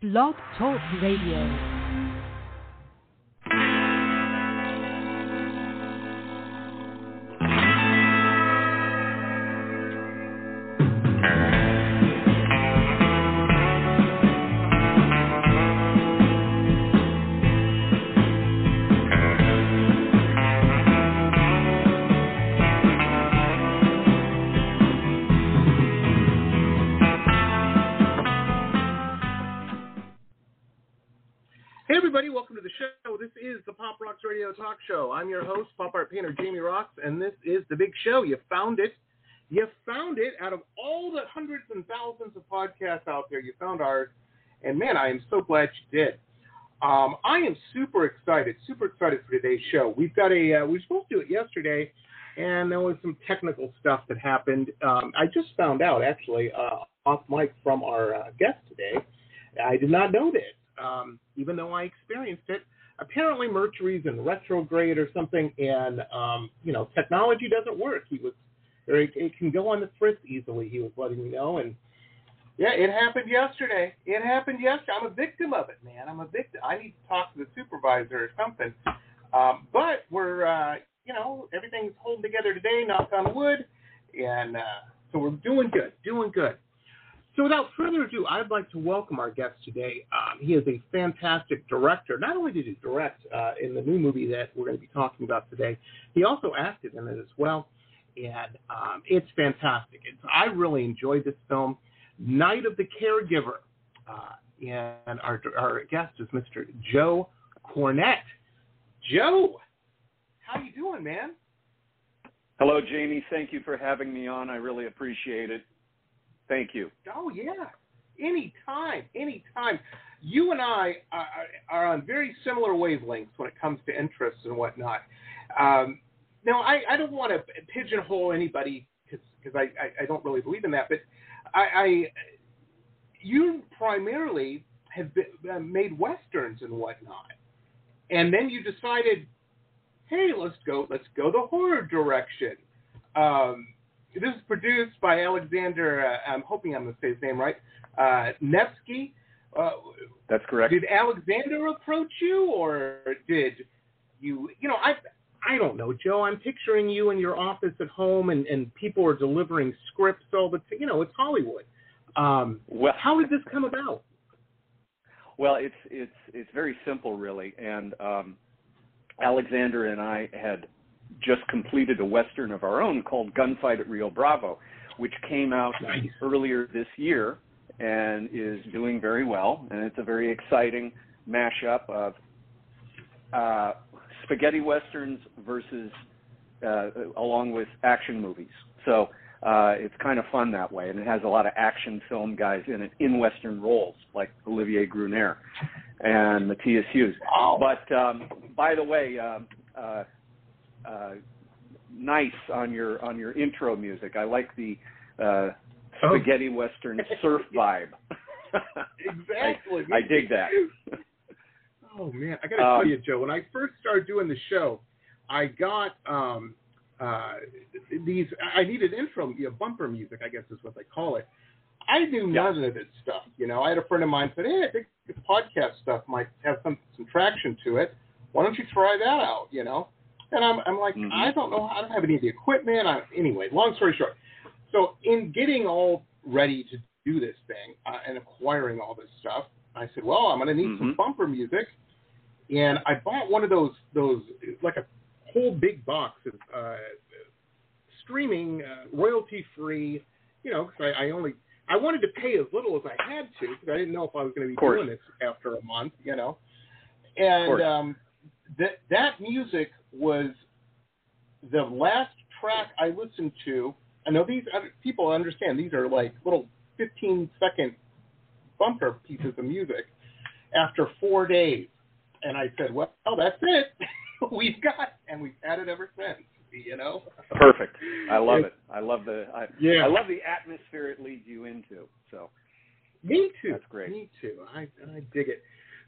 Blog Talk Radio. Pop Roxx Radio Talk Show. I'm your host, pop art painter Jamie Roxx, and this is the big show. You found it. You found it out of all the hundreds and thousands of podcasts out there. You found ours, and man, I am so glad you did. Um, I am super excited, super excited for today's show. We've got a, uh, we were supposed to do it yesterday, and there was some technical stuff that happened. Um, I just found out actually uh, off mic from our uh, guest today. I did not know this um, even though I experienced it. Apparently, Mercury's in retrograde or something, and um, you know, technology doesn't work. He was, or it, it can go on the fritz easily. He was letting me know, and yeah, it happened yesterday. It happened yesterday. I'm a victim of it, man. I'm a victim. I need to talk to the supervisor or something. Um, but we're, uh, you know, everything's holding together today. Knock on wood, and uh, so we're doing good, doing good. So without further ado, I'd like to welcome our guest today. Um, he is a fantastic director. Not only did he direct uh, in the new movie that we're going to be talking about today, he also acted in it as well. And um, it's fantastic. It's, I really enjoyed this film, Night of the Caregiver. Uh, and our, our guest is Mr. Joe Cornet. Joe, how you doing, man? Hello, Jamie. Thank you for having me on. I really appreciate it. Thank you. Oh yeah, anytime, anytime. You and I are, are on very similar wavelengths when it comes to interests and whatnot. Um, now, I, I don't want to pigeonhole anybody because I, I, I don't really believe in that, but I, I you primarily have been, uh, made westerns and whatnot, and then you decided, hey, let's go, let's go the horror direction. Um, this is produced by Alexander. Uh, I'm hoping I'm going to say his name right. Uh, Nevsky. Uh, That's correct. Did Alexander approach you, or did you? You know, I I don't know, Joe. I'm picturing you in your office at home, and and people are delivering scripts all the time. You know, it's Hollywood. Um, well, how did this come about? Well, it's it's it's very simple, really. And um, Alexander and I had just completed a western of our own called Gunfight at Rio Bravo, which came out nice. earlier this year and is doing very well. And it's a very exciting mashup of uh, spaghetti westerns versus uh, along with action movies. So uh, it's kind of fun that way, and it has a lot of action film guys in it in western roles, like Olivier Gruner and Matthias Hues. Wow. But um, by the way, um, uh, uh, nice on your on your intro music. I like the uh, spaghetti oh. western surf vibe. exactly. I, I, dig that. oh man, I got to um, tell you, Joe. When I first started doing the show, I got um, uh, these. I needed intro, you know, bumper music. I guess is what they call it. I knew none of this stuff. You know, I had a friend of mine said, "Hey, I think this podcast stuff might have some some traction to it. Why don't you try that out?" You know. And I'm, I'm like, mm-hmm. I don't know, I don't have any of the equipment. I, anyway, long story short. So in getting all ready to do this thing uh, and acquiring all this stuff, I said, well, I'm going to need mm-hmm. some bumper music. And I bought one of those, those like a whole big box of uh, streaming, uh, royalty free, you know, because I, I only, I wanted to pay as little as I had to because I didn't know if I was going to be doing this after a month, you know. And um, that that music was the last track I listened to. I know these other people understand these are like little 15 second bumper pieces of music after four days. And I said, well, that's it. we've got, and we've had it ever since. You know. Perfect. I love it. I love the. I, yeah. I love the atmosphere it leads you into. So. Me too. That's great. Me too. I I dig it.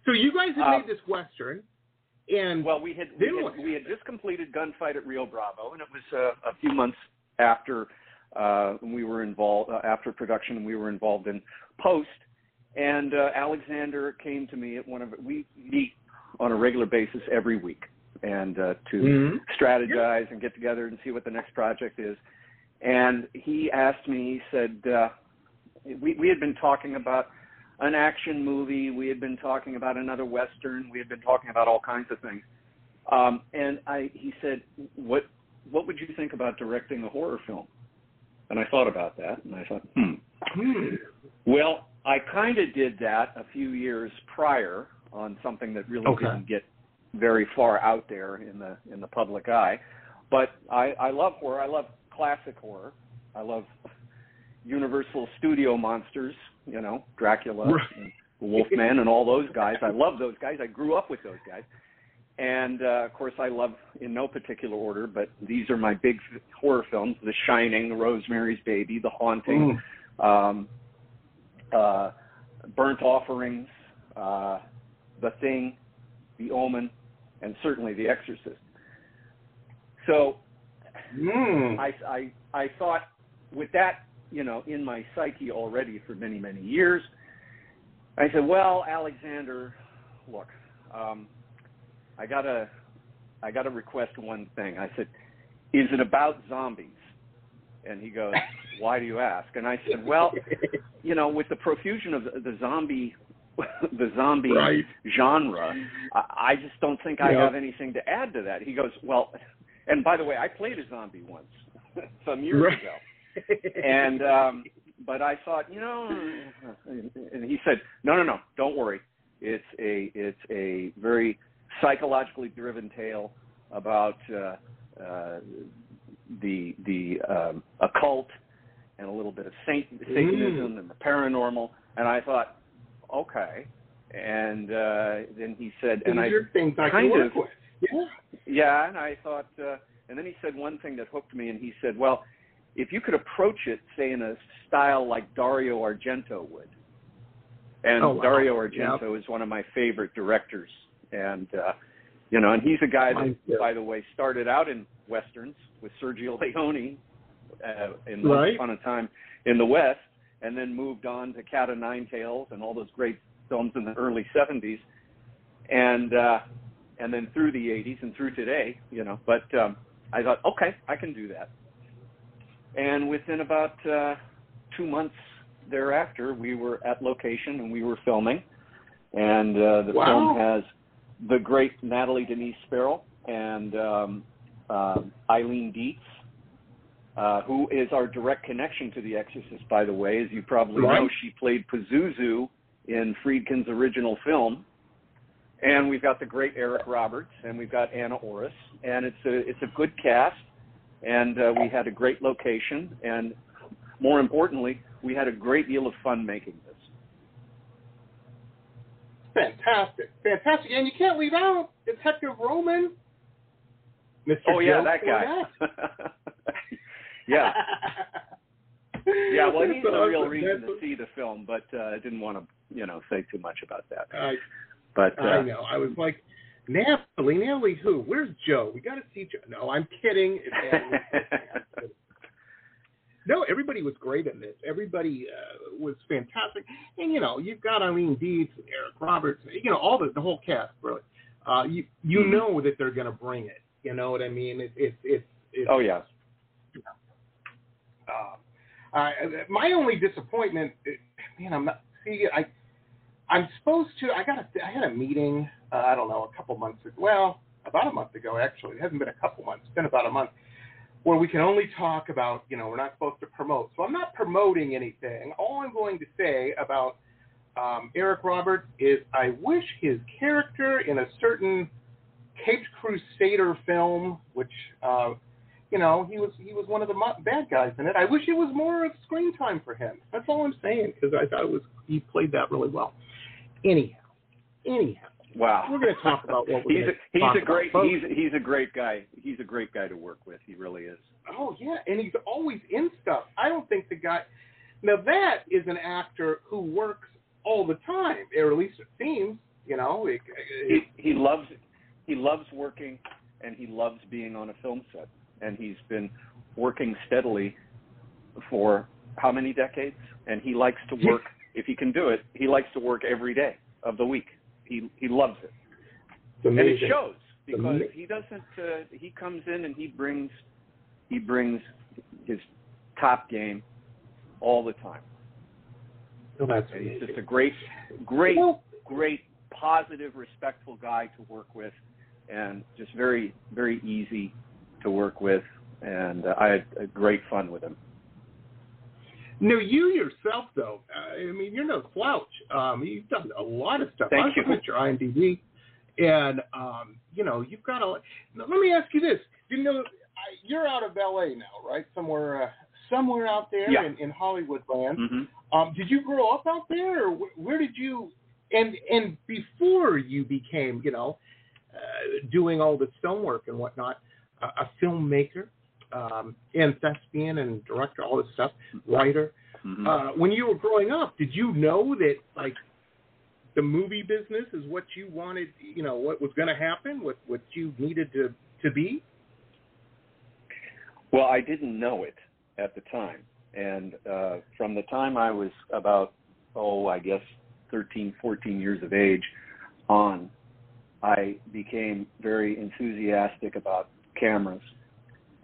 So you guys have uh, made this western. And well, we had we had, we had, just completed Gunfight at Rio Bravo, and it was uh, a few months after uh, we were involved uh, after production, we were involved in post. and uh, Alexander came to me at one of we meet on a regular basis every week and uh, to Mhm. strategize and get together and see what the next project is. And he asked me, he said, uh, we, we had been talking about an action movie, we had been talking about another Western, we had been talking about all kinds of things. Um, and I, he said, what, what would you think about directing a horror film? And I thought about that, and I thought, hmm. Hmm. Well, I kind of did that a few years prior on something that really Okay. didn't get very far out there in the in the public eye. But I, I love horror. I love classic horror. I love Universal Studio monsters. You know, Dracula, Right. and Wolfman, and all those guys. I love those guys. I grew up with those guys. And uh, of course, I love in no particular order, but these are my big f- horror films: The Shining, Rosemary's Baby, The Haunting, Mm. um, uh, Burnt Offerings, uh, The Thing, The Omen, and certainly The Exorcist. So Mm. I, I, I thought with that, you know, in my psyche already for many, many years, I said, well, Alexander, look, um, I gotta, I gotta request one thing. I said, is it about zombies? And he goes, why do you ask? And I said, well, you know, with the profusion of the, the zombie, the zombie Right. genre, I, I just don't think I have anything to add to that. He goes, well, and by the way, I played a zombie once, some years Right. ago, and um, but I thought, you know, and he said, no, no, no, don't worry. It's a it's a very psychologically driven tale about uh, uh, the the um, occult and a little bit of Satan, Satanism and the paranormal. And I thought, okay. And uh, then he said, and These I are things I kind of- Yeah. yeah, and I thought, uh, and then he said one thing that hooked me, and he said, well, if you could approach it, say, in a style like Dario Argento would, and Oh, wow. Dario Argento is one of my favorite directors, and uh, you know, and he's a guy that, too. by the way, started out in westerns with Sergio Leone uh, in Right. Once Upon a Time in the West, and then moved on to Cat o' Nine Tails and all those great films in the early '70s, and uh, and then through the 80s and through today, you know. But um, I thought, okay, I can do that. And within about uh, two months thereafter, we were at location and we were filming. And uh, the Wow. film has the great Natalie Denise Sparrow and um, um Eileen Dietz, uh, who is our direct connection to The Exorcist, by the way. As you probably know, she played Pazuzu in Friedkin's original film. And we've got the great Eric Roberts, and we've got Anna Orris, and it's a it's a good cast, and uh, we had a great location, and more importantly, we had a great deal of fun making this. Fantastic. Fantastic. And you can't leave out Detective Roman. Mr. Oh yeah, Joe that guy. yeah, yeah. Well, he's That's the real reason to see the film, but uh, I didn't want to, you know, say too much about that. I, But uh, I know. I was like, Natalie, Natalie who? Where's Joe? We got to see Joe. No, I'm kidding. No, everybody was great in this. Everybody uh, was fantastic. And, you know, you've got Eileen Dietz, Eric Roberts, you know, all the, the whole cast, really. Uh, you you Mhm. know that they're going to bring it. You know what I mean? It, it, it, it's oh yeah, uh, I, my only disappointment, man, I'm not. See, I, I'm supposed to. I got. A, I had a meeting. Uh, I don't know, a couple months ago. Well, about a month ago, actually. It hasn't been a couple months. It's been about a month, where we can only talk about. You know, we're not supposed to promote. So I'm not promoting anything. All I'm going to say about um, Eric Roberts is, I wish his character in a certain Caped Crusader film, which. Uh, you know, he was he was one of the bad guys in it. I wish it was more of screen time for him. That's all I'm saying because I thought it was he played that really well. Anyhow, anyhow, wow. we're going to talk about what we're he's a, he's a great about. he's he's a great guy. He's a great guy to work with. He really is. Oh yeah, and he's always in stuff. I don't think the guy. Now that is an actor who works all the time, or at least it seems. You know, it, it, he he loves he loves working and he loves being on a film set and he's been working steadily for how many decades and he likes to work if he can do it, he likes to work every day of the week. He he loves it, and it shows because he doesn't. Uh, he comes in and he brings he brings his top game all the time. Oh, that's And he's just a great, great, great, positive, respectful guy to work with, and just very, very easy to work with. And uh, I had great fun with him. No, you yourself though. Uh, I mean, you're no slouch. Um, you've done a lot of stuff. Thank I you. at your IMDb, and um, you know, you've got a. Now, let me ask you this: You know, you're out of LA now, right? Somewhere, uh, somewhere out there Yeah. in, in Hollywood land. hmm Um, did you grow up out there, or wh- where did you? And and before you became, you know, uh, doing all the stonework and whatnot, a, a filmmaker, um, and thespian and director, all this stuff, writer. hmm Uh, when you were growing up, did you know that like the movie business is what you wanted? You know, what was going to happen? What what you needed to to be? Well, I didn't know it at the time, and uh, from the time I was about oh, I guess 13, 14 years of age on, I became very enthusiastic about cameras,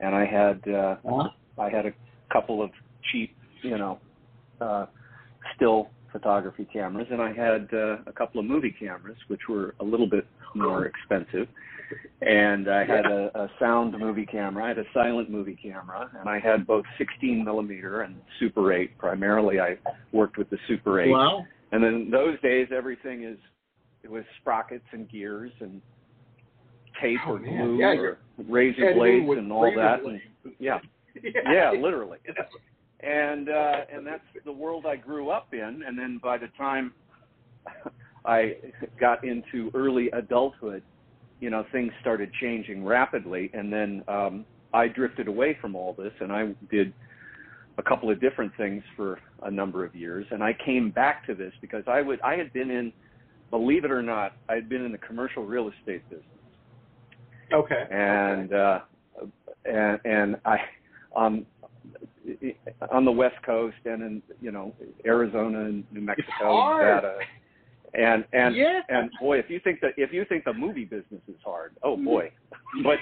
and I had uh, Uh-huh. I had a couple of cheap, you know, uh, still photography cameras, and I had uh, a couple of movie cameras, which were a little bit more expensive. And I had a, a sound movie camera, I had a silent movie camera, and I had both 16 millimeter and Super 8. Primarily, I worked with the Super 8. Wow. And then those days, everything is it was sprockets and gears and tape Oh, or glue Yeah, or razor blades and all that. And, yeah, yeah, literally. And uh, and that's the world I grew up in. And then by the time I got into early adulthood, you know, things started changing rapidly. And then um, I drifted away from all this, and I did a couple of different things for a number of years. And I came back to this because I would I had been in, believe it or not, I had been in the commercial real estate business Okay. and uh, and and I um on the West Coast and in you know Arizona and New Mexico. Nevada, and and Yeah. and boy, if you think that if you think the movie business is hard, oh boy, but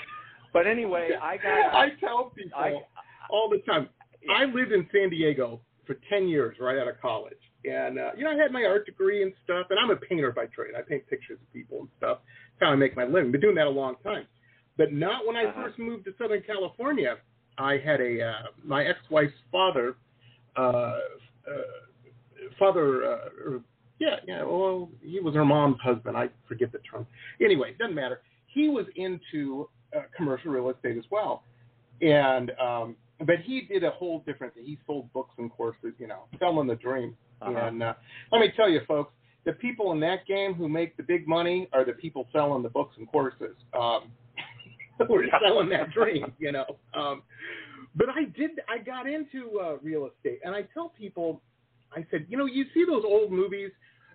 but anyway, I got I tell people I all the time. I lived in San Diego for ten years, right out of college, and uh, you know I had my art degree and stuff, and I'm a painter by trade. I paint pictures of people and stuff. That's how I make my living. Been doing that a long time, but not when I Uh-huh. first moved to Southern California. I had a uh, my ex-wife's father, uh, uh, father. Uh, yeah, yeah. Well, he was her mom's husband. I forget the term. Anyway, doesn't matter. He was into uh, commercial real estate as well, and um, but he did a whole different thing. He sold books and courses, you know, selling the dream. Uh-huh. And uh, let me tell you, folks, the people in that game who make the big money are the people selling the books and courses. Um, who are selling that dream, you know. Um, but I did. I got into uh, real estate, and I tell people, I said, you know, you see those old movies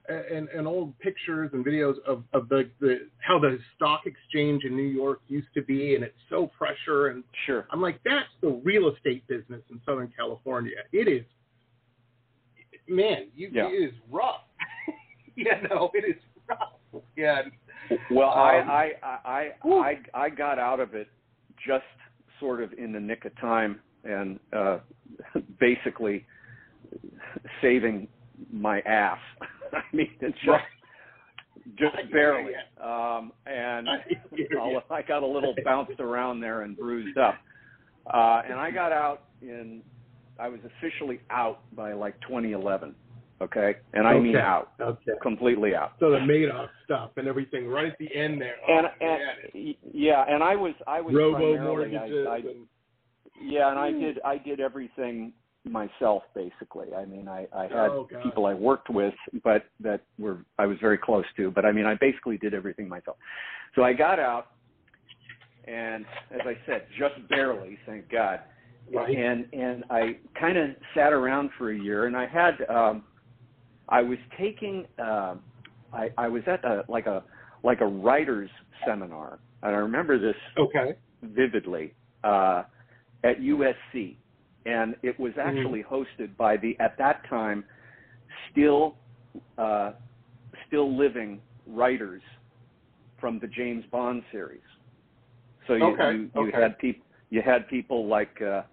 uh, and, and old pictures and videos of, of the, the how the stock exchange in New York used to be, and it's so pressure and sure. I'm like, that's the real estate business in Southern California. It is, man, you, Yeah. it is rough. yeah, no, it is rough. Yeah. Well, Um, I, I, I. I, I got out of it just sort of in the nick of time and uh, basically saving my ass. I mean, it's just, Right. just I barely. Um, and I. I got a little bounced around there and bruised up. Uh, and I got out in, I was officially out by like 2011. Okay. And I mean out, Okay. completely out. So the Madoff stuff and everything right at the end there. and, oh, and man. y- yeah, and I was I was Robo mortgages. I, I, and, yeah, and I did I did everything myself basically. I mean, I I had Oh, people I worked with, but that were I was very close to. But I mean, I basically did everything myself. So I got out, and as I said, just barely, thank God. right. And and I kind of sat around for a year, and I had um, I was taking uh, I I was at a like a like a writers seminar, and I remember this Okay. vividly uh, at USC, and it was Mm-hmm. actually hosted by the at that time still uh, still living writers from the James Bond series. So you Okay, you, you okay. had people you had people like uh,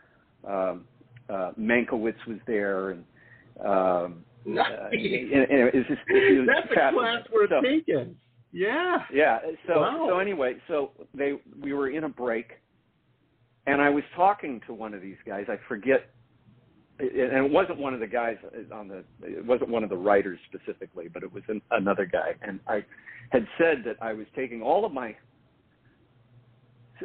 um, uh, Mankiewicz was there and. Um, uh, and it's just, it That's a class worth So- taking. Yeah. yeah. So Wow. so anyway, so they we were in a break, and I was talking to one of these guys. I forget, and it wasn't one of the guys on the. It wasn't one of the writers specifically, but it was an, another guy. And I had said that I was taking all of my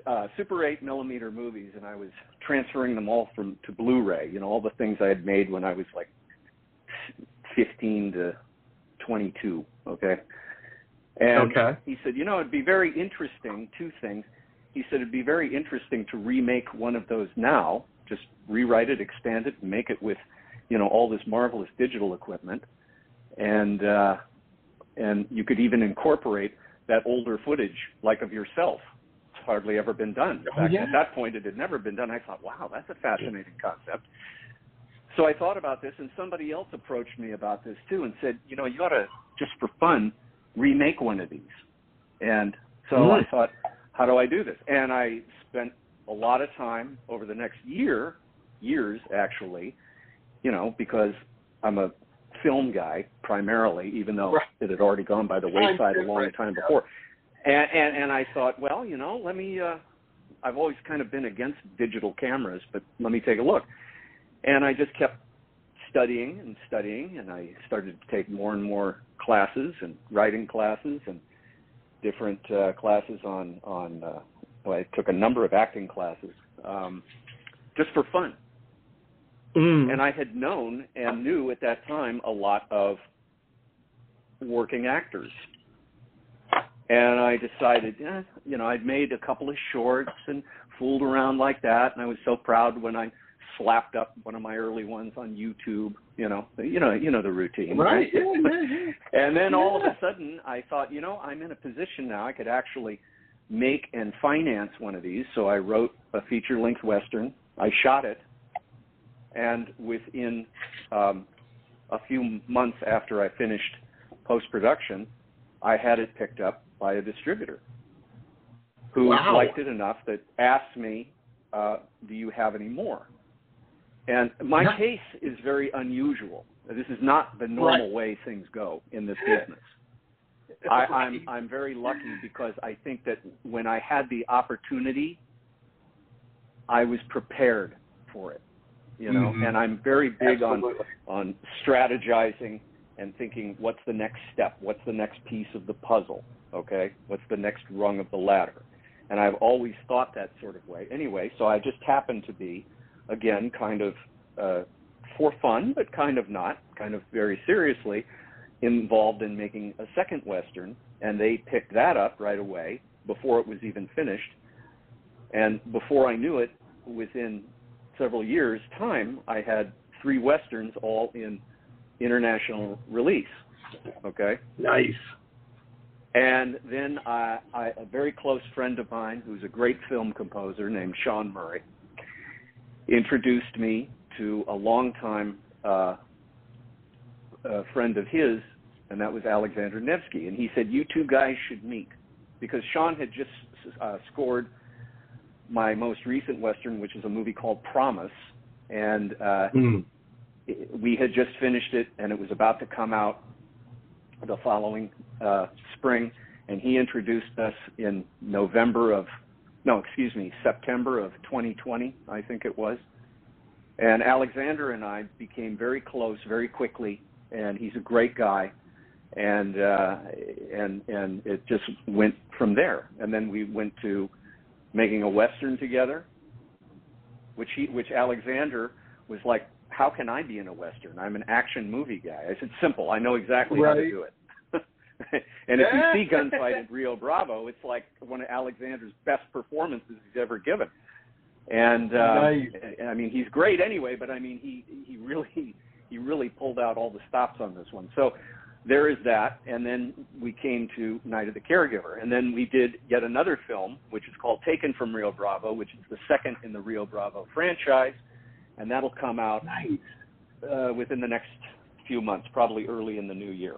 uh, Super 8 millimeter movies, and I was transferring them all from to Blu-ray. You know, all the things I had made when I was like 15 to 22. Okay. And Okay. he said, you know, it'd be very interesting. Two things. He said it'd be very interesting to remake one of those now, just rewrite it, expand it, and make it with, you know, all this marvelous digital equipment, and uh, and you could even incorporate that older footage, like of yourself. It's hardly ever been done. In Oh, fact, yeah. At that point, it had never been done. I thought, wow, that's a fascinating concept. So I thought about this, and somebody else approached me about this too, and said, you know, you ought to just for fun remake one of these. And so Mm. I thought, how do I do this? And I spent a lot of time over the next year, years actually, you know, because I'm a film guy primarily, even though Right. it had already gone by the wayside a long time before. And, and and I thought, well, you know, let me. uh I've always kind of been against digital cameras, but let me take a look. And I just kept studying and studying, and I started to take more and more classes and writing classes and different uh, classes on on. Uh, well, I took a number of acting classes um, just for fun, Mm. and I had known and knew at that time a lot of working actors. And I decided, eh, you know, I'd made a couple of shorts and fooled around like that, and I was so proud when I slapped up one of my early ones on YouTube. You know, you know, you know the routine, right. Yeah, yeah, yeah. and then all of a sudden, I thought, you know, I'm in a position now. I could actually make and finance one of these. So I wrote a feature-length western. I shot it, and within um, a few months after I finished post-production, I had it picked up by a distributor who Wow. liked it enough that asked me, uh, "Do you have any more?" And my Yeah. case is very unusual. This is not the normal way things go in this business. I, I'm I'm very lucky because I think that when I had the opportunity, I was prepared for it. You know, Mhm. and I'm very big on on strategizing and thinking what's the next step, what's the next piece of the puzzle, okay? What's the next rung of the ladder? And I've always thought that sort of way. Anyway, so I just happened to be, again, kind of uh, for fun, but kind of not, kind of very seriously involved in making a second western, and they picked that up right away before it was even finished. And before I knew it, within several years' time, I had three westerns all in international release. Okay, Nice. and then I, I, a very close friend of mine, who's a great film composer named Sean Murray, introduced me to a longtime uh, uh, friend of his, and that was Alexander Nevsky. And he said, "You two guys should meet," because Sean had just uh, scored my most recent western, which is a movie called Promise, and uh, Mm. we had just finished it and it was about to come out the following uh, spring and he introduced us in november of no excuse me september of 2020 i think it was and alexander and i became very close very quickly and he's a great guy and uh and and it just went from there and then we went to making a western together which he which alexander was like how can I be in a western? I'm an action movie guy. I said, simple. I know exactly how to do it. and if you see Gunfight at Rio Bravo, it's like one of Alexander's best performances he's ever given. And uh, Nice. I mean, he's great anyway. But I mean, he he really he really pulled out all the stops on this one. So there is that. And then we came to Night of the Caregiver, and then we did yet another film, which is called Taken from Rio Bravo, which is the second in the Rio Bravo franchise and that'll come out Nice. uh, within the next few months, probably early in the new year.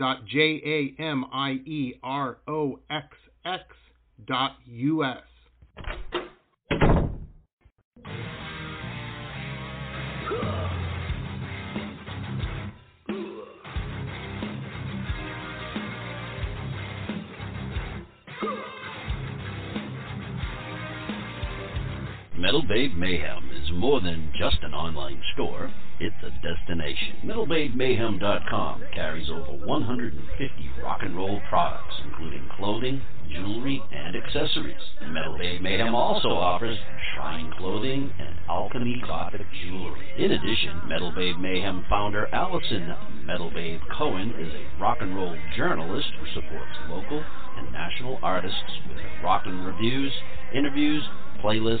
www.jamieroxx.us. Metal Babe Mayhem more than just an online store, it's a destination. MetalBabeMayhem.com carries over 150 rock and roll products, including clothing, jewelry, and accessories. Metal Babe Mayhem also offers shrine clothing and alchemy gothic jewelry. In addition, Metal Babe Mayhem founder Allison Metal Babe Cohen is a rock and roll journalist who supports local and national artists with rock and reviews, interviews, playlists,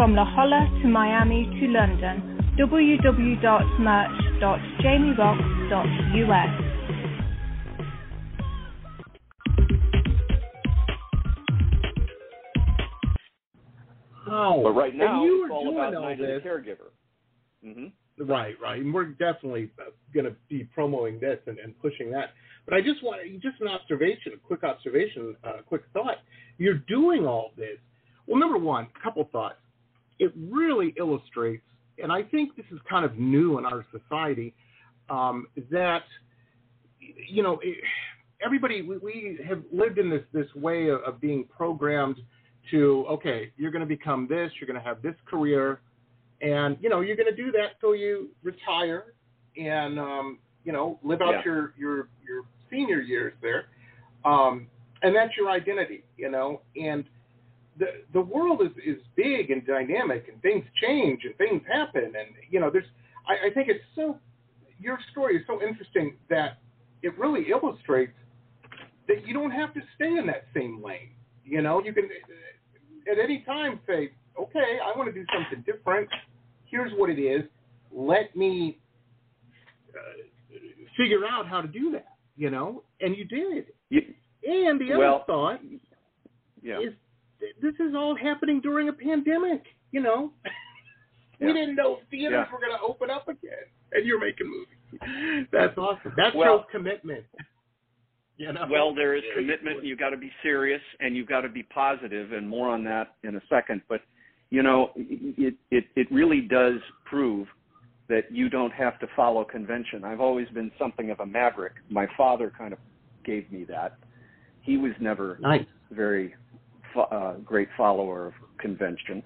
from La Jolla to Miami to London. www.merch.jamieroxx.us. Oh, But right now, and you it's all doing about all Night this. of the Caregiver. hmm Right, right. And we're definitely going to be promoting this and, and pushing that. But I just want just an observation, a quick observation, a uh, quick thought. You're doing all this. Well, number one, a couple thoughts. It really illustrates, and I think this is kind of new in our society, um, that you know everybody we, we have lived in this this way of, of being programmed to okay, you're going to become this, you're going to have this career, and you know you're going to do that till you retire and um, you know live out Yeah. your your your senior years there. Um, and that's your identity, you know. And the the world is is big and dynamic, and things change and things happen, and you know, there's. I, I think it's so. Your story is so interesting that it really illustrates that you don't have to stay in that same lane. You know, you can at any time say, okay, I want to do something different. Here's what it is. Let me uh, figure out how to do that. You know, and you did. You, and the other well, thought yeah. is this is all happening during a pandemic. You know, we Yeah. didn't know theaters Yeah. were going to open up again, and you're making movies. That's awesome. That Well- shows commitment. You know. Well, there is commitment. You've got to be serious, and you've got to be positive, and more on that in a second. But you know, it it it really does prove that you don't have to follow convention. I've always been something of a maverick. My father kind of gave me that. He was never Nice. very uh, great follower of convention,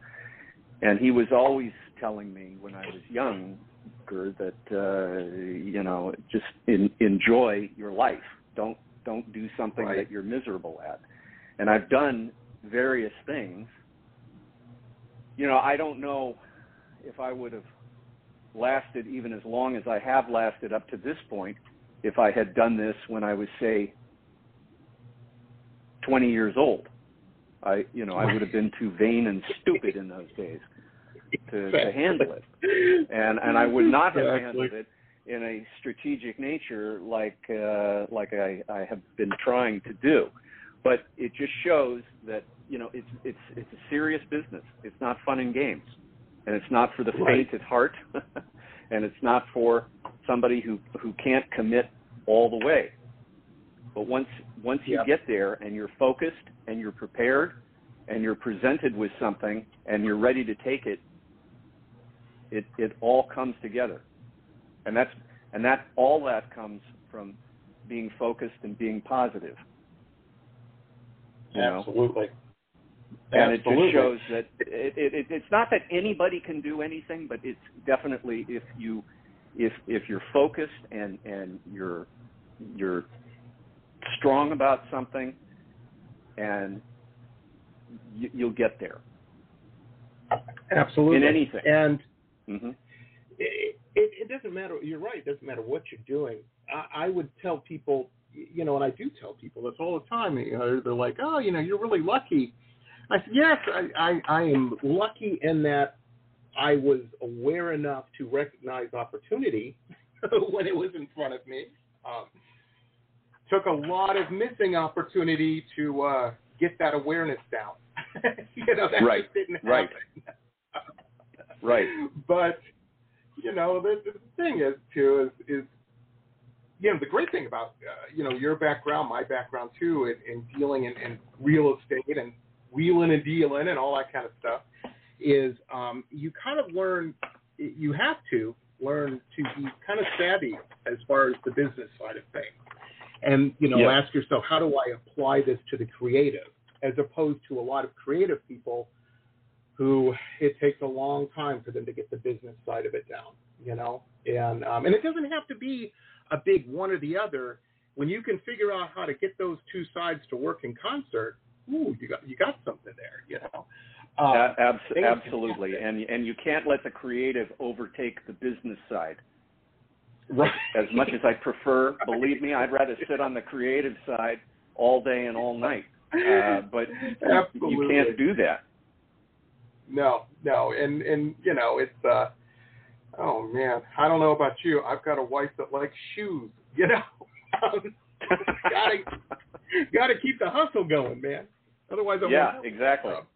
and he was always telling me when I was younger that uh, you know just in, enjoy your life. Don't don't do something Right. that you're miserable at. And I've done various things. You know, I don't know if I would have lasted even as long as I have lasted up to this point if I had done this when I was say 20 years old. I, you know, I would have been too vain and stupid in those days to, to handle it, and and I would not have handled it in a strategic nature like uh, like I, I have been trying to do. But it just shows that you know it's it's it's a serious business. It's not fun and games, and it's not for the Right. faint at heart, and it's not for somebody who who can't commit all the way. But once once you Yep. get there and you're focused and you're prepared and you're presented with something and you're ready to take it, it it all comes together. And that's and that all that comes from being focused and being positive. You know? Absolutely. and Absolutely. it just shows that it, it, it, it's not that anybody can do anything, but it's definitely if you if if you're focused and and you're you're strong about something, and you, you'll get there Absolutely. in anything. And hmm it, it, it doesn't matter. You're right. It doesn't matter what you're doing. I, I would tell people, you know, and I do tell people this all the time. You know, they're like, "Oh, you know, you're really lucky." I said, "Yes, I, I, I am lucky in that I was aware enough to recognize opportunity when it was in front of me. Um, took a lot of missing opportunity to uh, get that awareness down. you know, that Right. just didn't Right. happen. Right. But you know, the, the thing is too is is you know the great thing about uh, you know your background, my background too, in, in dealing in, in real estate and wheeling and dealing and all that kind of stuff is um, you kind of learn you have to learn to be kind of savvy as far as the business side of things and you know Yeah. ask yourself how do i apply this to the creative as opposed to a lot of creative people who it takes a long time for them to get the business side of it down you know and um, and it doesn't have to be a big one or the other when you can figure out how to get those two sides to work in concert ooh you got you got something there you know um, A- abs- absolutely. And and you can't let the creative overtake the business side. Right As much as I prefer, believe me, I'd rather sit on the creative side all day and all night. Uh, but you- you can't do that. No, no, and and you know it's uh, oh man, I don't know about you. I've got a wife that likes shoes. You know, um, gotta gotta keep the hustle going, man. Otherwise, I yeah, won't. exactly. Um,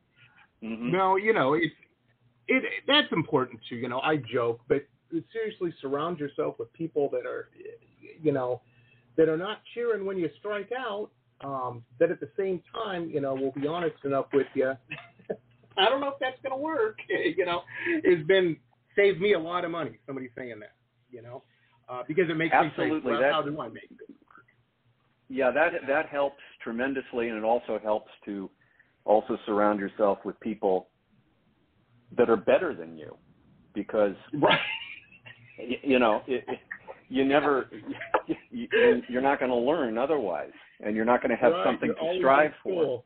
hmm No, you know it's it that's important too. You know, I joke, but seriously, surround yourself with people that are, you know, that are not cheering when you strike out. Um, that at the same time, you know, will be honest enough with you. I don't know if that's going to work. You know, it's been saved me a lot of money. Somebody saying that, you know, uh, because it makes me Absolutely, think, well, that- how do I make it? Yeah, that that helps tremendously, and it also helps to also surround yourself with people that are better than you, because Right. Y- you know it, it, you never you, you're not going to learn otherwise, and you're not going to have Right, something you're to strive for.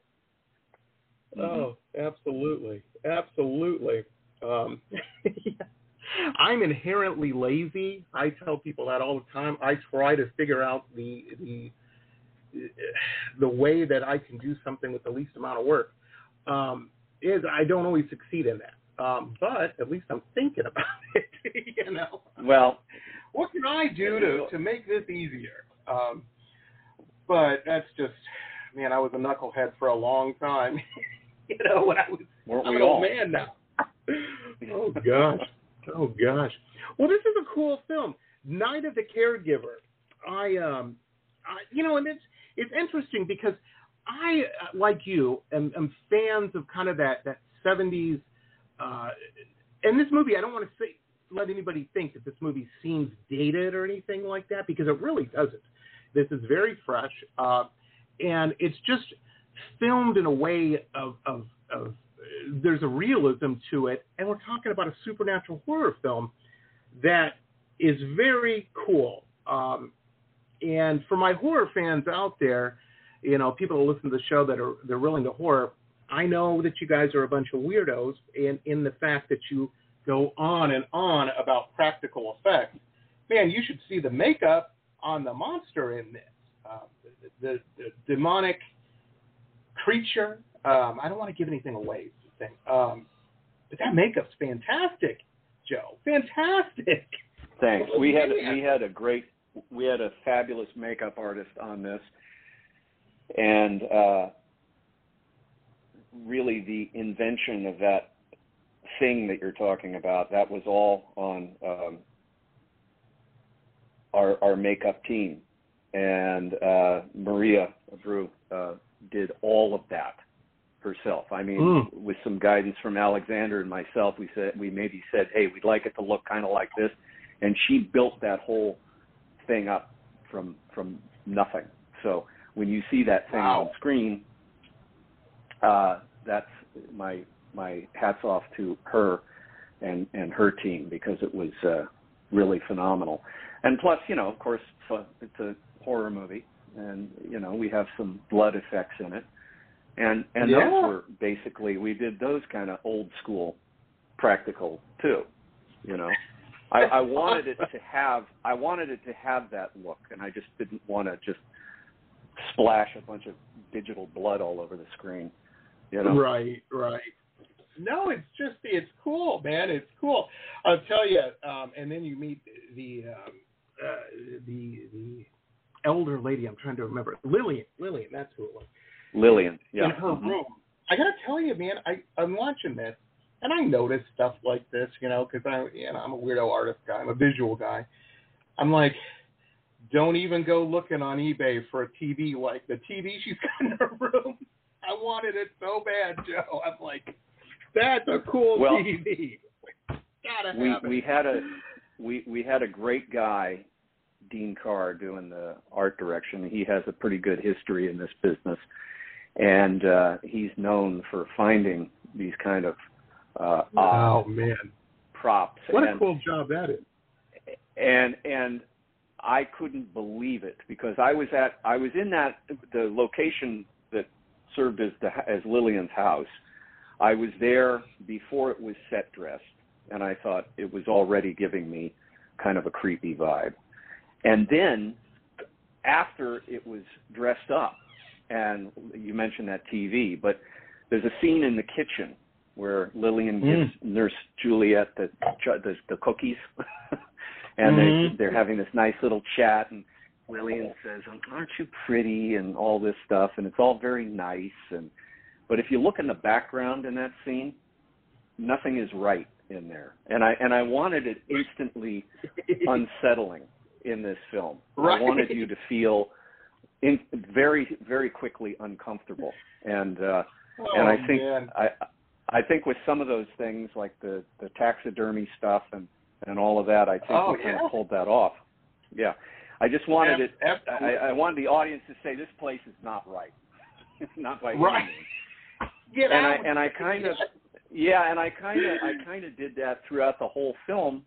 Mhm. Oh, absolutely, absolutely. Um, I'm inherently lazy. I tell people that all the time. I try to figure out the the the way that I can do something with the least amount of work. Um, is I don't always succeed in that, um, but at least I'm thinking about it. you know, Well, what can I do to to make this easier? Um, but that's just, man, I was a knucklehead for a long time. you know, when I was weren't I'm we an all? old man now. oh gosh. Oh gosh. Well, this is a cool film, Night of the Caregiver. I um, I, you know, and it's it's interesting because I, uh, like you, am, am fans of kind of that that '70s. Uh, and this movie, I don't want to say let anybody think that this movie seems dated or anything like that because it really doesn't. This is very fresh, uh, and it's just filmed in a way of, of, of there's a realism to it, and we're talking about a supernatural horror film that is very cool. Um, and for my horror fans out there, you know, people who listen to the show that are they're really into horror, I know that you guys are a bunch of weirdos in in the fact that you go on and on about practical effects. Man, you should see the makeup on the monster in this. Uh, the, the, the demonic creature. Um, I don't want to give anything away. Thing. Um, but that makeup's fantastic, Joe. Fantastic. Thanks. We had Yeah. we had a great we had a fabulous makeup artist on this, and uh, really the invention of that thing that you're talking about that was all on um, our our makeup team, and uh, Maria Brew uh, did all of that herself. I mean, Mm. with some guidance from Alexander and myself, we said we maybe said, "Hey, we'd like it to look kind of like this," and she built that whole thing up from from nothing. So when you see that thing Wow. on screen, uh, that's my my hats off to her and and her team because it was uh, really phenomenal. And plus, you know, of course, it's a, it's a horror movie, and you know we have some blood effects in it, and and Yeah. those were basically we did those kind of old school practical too, you know. I, I wanted it to have I wanted it to have that look, and I just didn't want to just splash a bunch of digital blood all over the screen, you know. Right, right. No, it's just it's cool, man. It's cool. I'll tell you. Um, and then you meet the um, uh, the the elder lady. I'm trying to remember Lillian. Lillian, that's who it was. Lillian, yeah. In her Mhm. room. I gotta tell you, man. I I'm watching this, and I notice stuff like this, you know, because I you know I'm a weirdo artist guy. I'm a visual guy. I'm like. Don't even go looking on eBay for a TV like the TV she's got in her room. I wanted it so bad, Joe. I'm like, that's a cool Well, TV. Gotta we have it. we had a we we had a great guy dean carr doing the art direction he has a pretty good history in this business and uh he's known for finding these kind of uh oh odd man, props what a cool job that is. and and i couldn't believe it because i was at i was in that the location served as the as lillian's house i was there before it was set dressed and I thought it was already giving me kind of a creepy vibe. And then after it was dressed up, and you mentioned that TV, but there's a scene in the kitchen where Lillian gives Nurse Juliet the the, the cookies, and Mhm. they they're having this nice little chat, and Lillian says, "Aren't you pretty?" and all this stuff, and it's all very nice. And but if you look in the background in that scene, nothing is right in there, and I and I wanted it instantly unsettling in this film. Right. I wanted you to feel in, very very quickly uncomfortable, and uh, oh, and I think man. I I think with some of those things like the the taxidermy stuff and and all of that, I think Oh, we kind yeah. of pulled that off. Yeah, I just wanted it. Ab- I. I wanted the audience to say this place is not right, not by any Right. Get and I and I kind of yeah, and I kind of I kind of did that throughout the whole film,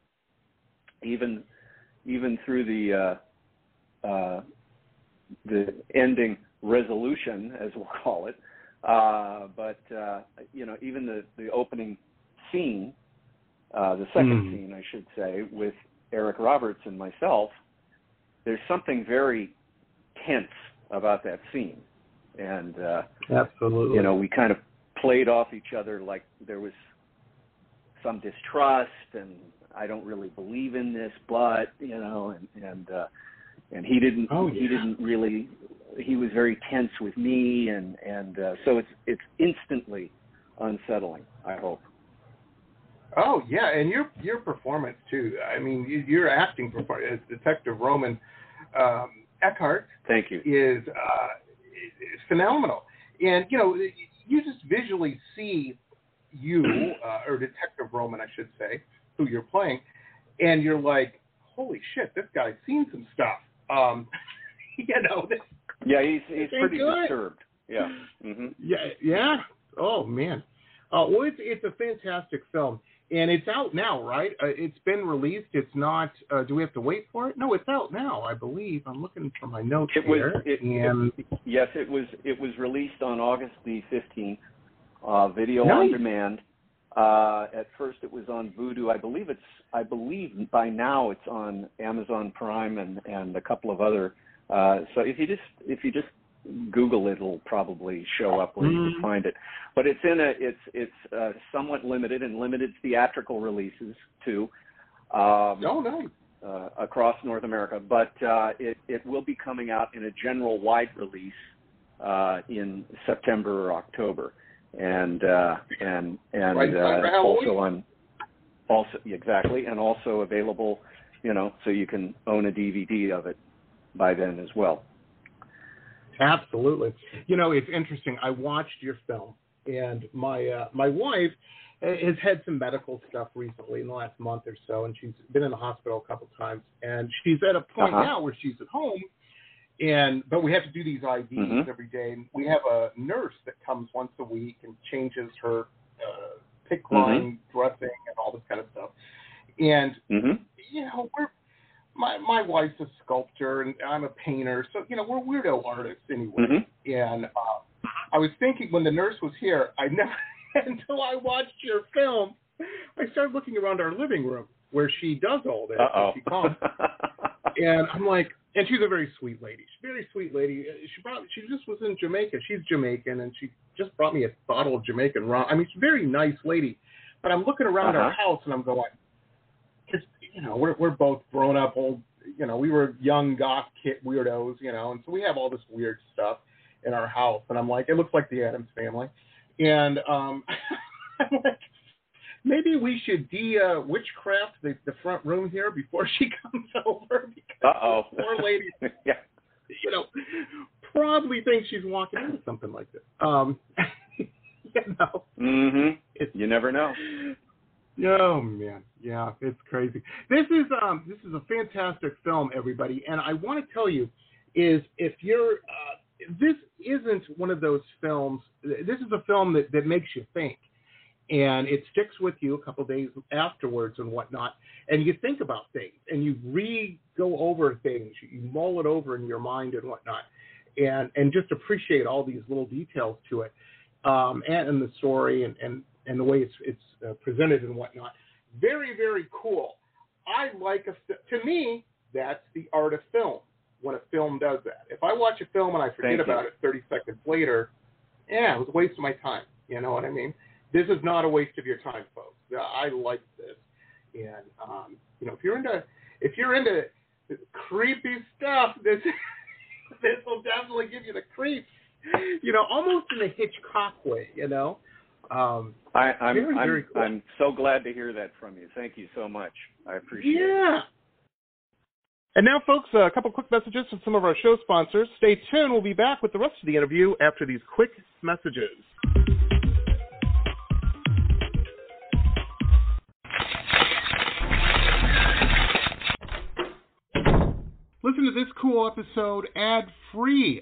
even even through the uh, uh, the ending resolution, as we'll call it. Uh, but uh, you know, even the the opening scene, uh, the second Mm. scene, I should say, with Eric Roberts and myself, there's something very tense about that scene, and uh, Absolutely. you know, we kind of played off each other like there was some distrust and I don't really believe in this, but you know, and and uh, and he didn't Oh, he didn't really he was very tense with me and and uh, so it's it's instantly unsettling. I hope. Oh yeah, and your your performance too. I mean, y- your acting performance as Detective Roman um, Eckhart Thank you. is uh, is phenomenal. And you know, you just visually see you uh, or Detective Roman, I should say, who you're playing, and you're like, holy shit, this guy's seen some stuff. Um, you know, this, Yeah, he's he's pretty God. disturbed. Yeah. hmm yeah, yeah. Oh man. Uh, well, it's it's a fantastic film, and it's out now, right? Uh, it's been released. It's not. Uh, do we have to wait for it? No, it's out now, I believe. I'm looking for my notes It was here, it, and Yes, it was it was released on August the fifteenth, uh, video Nice. on demand. Uh, at first, it was on Vudu. I believe it's I believe by now it's on Amazon Prime and and a couple of other. Uh, so if you just if you just Google it, it'll probably show up where you Mhm. can find it. But it's in a it's it's uh, somewhat limited and limited theatrical releases too. Um, oh no, uh, across North America, but uh, it, it will be coming out in a general wide release uh, in September or October, and uh, and and Right uh, also on also exactly, and also available, you know, so you can own a DVD of it by then as well. Absolutely. You know, it's interesting. I watched your film, and my uh, my wife has had some medical stuff recently in the last month or so, and she's been in the hospital a couple times, and she's at a point Uh-huh. now where she's at home, and but we have to do these IVs Mhm. every day, and we have a nurse that comes once a week and changes her uh, PICC line dressing and all this kind of stuff, and hmm you know, we're my my wife's a sculptor and I'm a painter, so you know we're weirdo artists anyway. hmm And uh, I was thinking when the nurse was here, I never until I watched your film, I started looking around our living room where she does all this. Oh. She comes, and I'm like, and she's a very sweet lady. She's a very sweet lady. She brought, she just was in Jamaica. She's Jamaican, and she just brought me a bottle of Jamaican rum. I mean, she's a very nice lady. But I'm looking around our Uh-huh. house, and I'm going, you know, we're we're both grown up, old. You know, we were young goth kid weirdos, you know, and so we have all this weird stuff in our house. And I'm like, it looks like the Addams family, and um, I'm like, maybe we should de uh, witchcraft the, the front room here before she comes over because Uh oh. this poor lady, yeah. you know, probably thinks she's walking into something like this. Um, you know, mm-hmm. You never know. Oh man, yeah, it's crazy. This is um this is a fantastic film, everybody, and I want to tell you is if you're uh, this isn't one of those films. This is a film that that makes you think, and it sticks with you a couple days afterwards and whatnot, and you think about things and you re go over things, you mull it over in your mind and whatnot, and and just appreciate all these little details to it, um, and, and the story and and and the way it's it's uh, presented and whatnot. Very very cool. I like a to me that's the art of film when a film does that. If I watch a film and I forget Thank you. about it 30 seconds later, yeah, it was a waste of my time. You know what I mean? This is not a waste of your time, folks. I like this, and um, you know if you're into if you're into creepy stuff, this this will definitely give you the creeps. You know, almost in a Hitchcock way. You know. Um, I, I'm Very, I'm, very cool. I'm so glad to hear that from you. Thank you so much. I appreciate it. yeah. And now, folks, a couple quick messages from some of our show sponsors. Stay tuned. We'll be back with the rest of the interview after these quick messages. Listen to this cool episode ad free.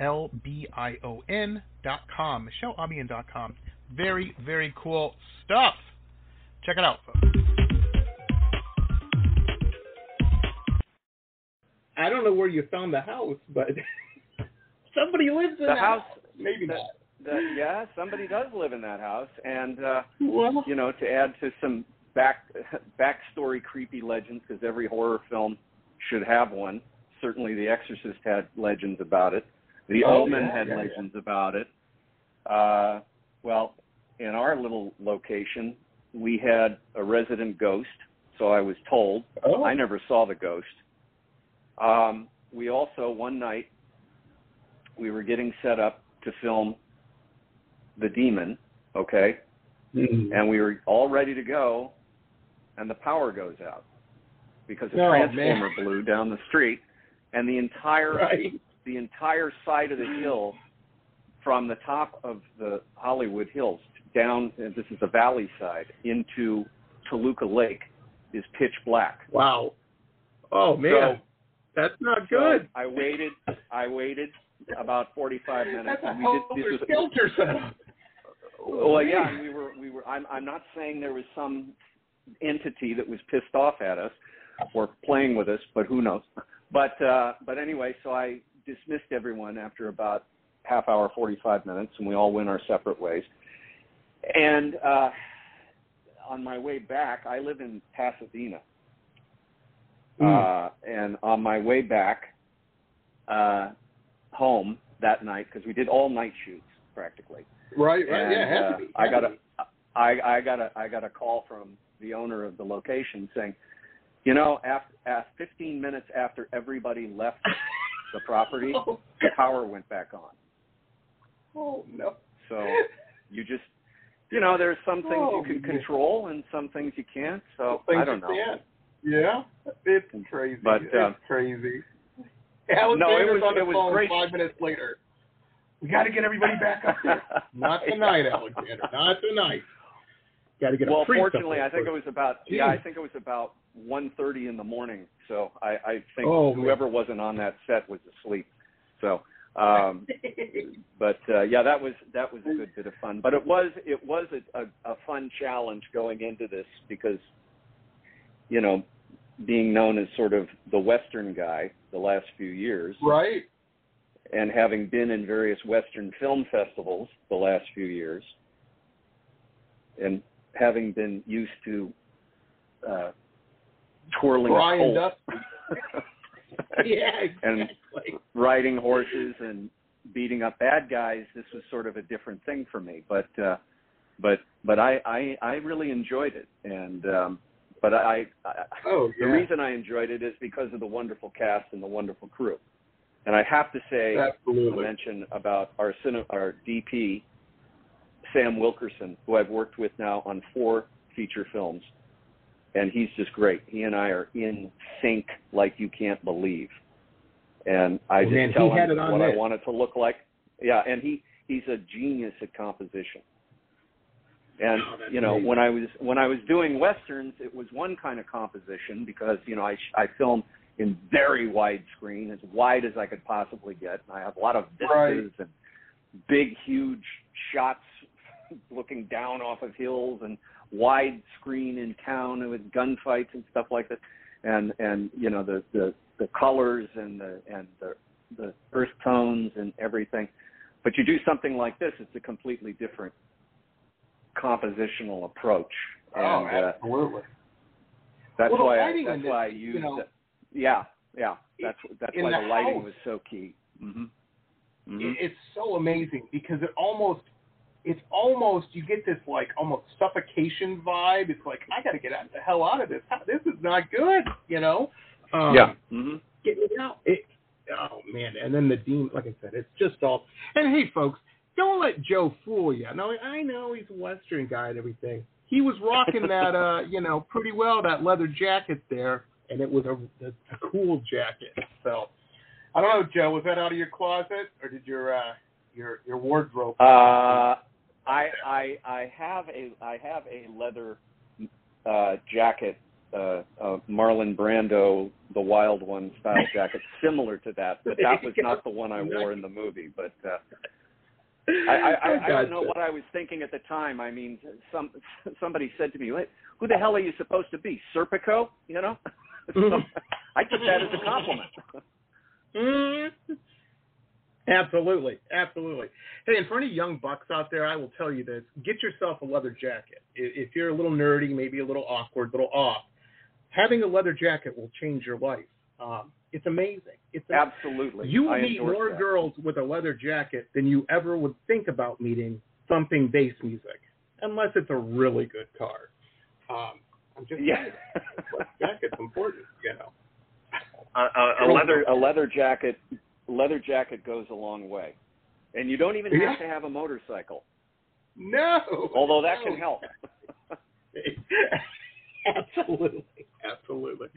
M-I-C-H-E-L-E-A-L-B-I-O-N dot com. MicheleAlbion.com. Very, very cool stuff. Check it out, folks. I don't know where you found the house, but somebody lives in the house. house. Maybe the, not that yeah, somebody does live in that house, and uh, well, you know, to add to some back backstory creepy legends, because every horror film should have one. Certainly, The Exorcist had legends about it. The oh, Omen yeah, had yeah, legends yeah. about it. Uh, well, in our little location, we had a resident ghost, so I was told. Oh. I never saw the ghost. Um, we also one night we were getting set up to film the demon, okay? Mm-hmm. And we were all ready to go, and the power goes out because a oh, transformer man. blew down the street, and the entire right. The entire side of the hill, from the top of the Hollywood Hills down, and this is the valley side, into Toluca Lake, is pitch black. Wow. Oh man, so, that's not so good. I waited. I waited about 45 minutes. That's a and we whole did, this was, filter setup. Well, yeah, we were we were. I'm I'm not saying there was some entity that was pissed off at us or playing with us, but who knows? But uh, but anyway, so I dismissed everyone after about half hour, 45 minutes, and we all went our separate ways. And uh, on my way back, I live in Pasadena, Hmm. uh, and on my way back uh, home that night, because we did all night shoots practically. Right, right, And, yeah, it has uh, to be. I got a, I, I got a, I got a call from the owner of the location saying, you know, after, after 15 minutes after everybody left the property, Oh, the power went back on. Oh no. So you just, you know, there's some things Oh, you can man. control and some things you can't. So I don't know. can't. Yeah, it's crazy. But, it's uh, crazy. No, it Alexander's was- on the it was phone great. five minutes later. We got to get everybody back up there. Not tonight, Alexander. Not tonight. Got to get well, fortunately, I think it was about yeah, I think it was about one thirty in the morning. So I, I think Oh, man. whoever wasn't on that set was asleep. So, um, but uh, yeah, that was that was a good bit of fun. But it was it was a, a, a fun challenge going into this because, you know, being known as sort of the Western guy the last few years, right. and having been in various Western film festivals the last few years, and having been used to uh, twirling Brian a. Colt Yeah, and riding horses and beating up bad guys, this was sort of a different thing for me. But uh, but but I, I I really enjoyed it, and um, but I, I Oh, the reason I enjoyed it is because of the wonderful cast and the wonderful crew. And I have to say, a Absolutely. mention about our cine, our DP, Sam Wilkerson, who I've worked with now on four feature films, and he's just great. He and I are in sync like you can't believe. And I Oh, just man, tell him it on what I want it to look like. Yeah, and he he's a genius at composition. And Oh, you know, amazing. when I was when I was doing westerns, it was one kind of composition because you know I I film in very wide screen, as wide as I could possibly get. And I have a lot of vistas Right. and big, huge shots looking down off of hills and wide screen in town with gunfights and stuff like that. And and you know the the the colors and the and the the earth tones and everything. But you do something like this, it's a completely different compositional approach. And oh, uh, absolutely. that's Well, why I, that's this, why I you used know, it. Yeah, yeah. That's that's why the the lighting house- was so key. Mhm. It, Mhm. it's so amazing because it almost, it's almost you get this like almost suffocation vibe. It's like I got to get out the hell out of this. How- This is not good, you know. Um, yeah. Mhm. get me out. It, oh man, and then the dean, like I said, it's just all. And hey, folks, don't let Joe fool you. No, I know he's a Western guy and everything. He was rocking that, uh, you know, pretty well that leather jacket there, and it was a, a, a cool jacket. So, I don't know, Joe, was that out of your closet or did your uh, your your wardrobe? Uh, I I I have a I have a leather uh, jacket, uh, uh, Marlon Brando, the Wild One style jacket, similar to that, but that was not the one I wore in the movie. But uh, I, I, I, I don't know what I was thinking at the time. I mean, some somebody said to me, "Wait, "Who the hell are you supposed to be, Serpico?" You know. so I took that as a compliment. Absolutely, absolutely. Hey, and for any young bucks out there, I will tell you this: get yourself a leather jacket. If you're a little nerdy, maybe a little awkward, a little off, having a leather jacket will change your life. Um, it's amazing. It's amazing. Absolutely. You will meet more that. girls with a leather jacket than you ever would think about meeting thumping bass music, unless it's a really good car. Um, I'm just Yeah. jacket's important, you know. a, a, a leather a leather jacket leather jacket goes a long way, and you don't even have Yeah. to have a motorcycle, No. although that no. can help. absolutely, absolutely.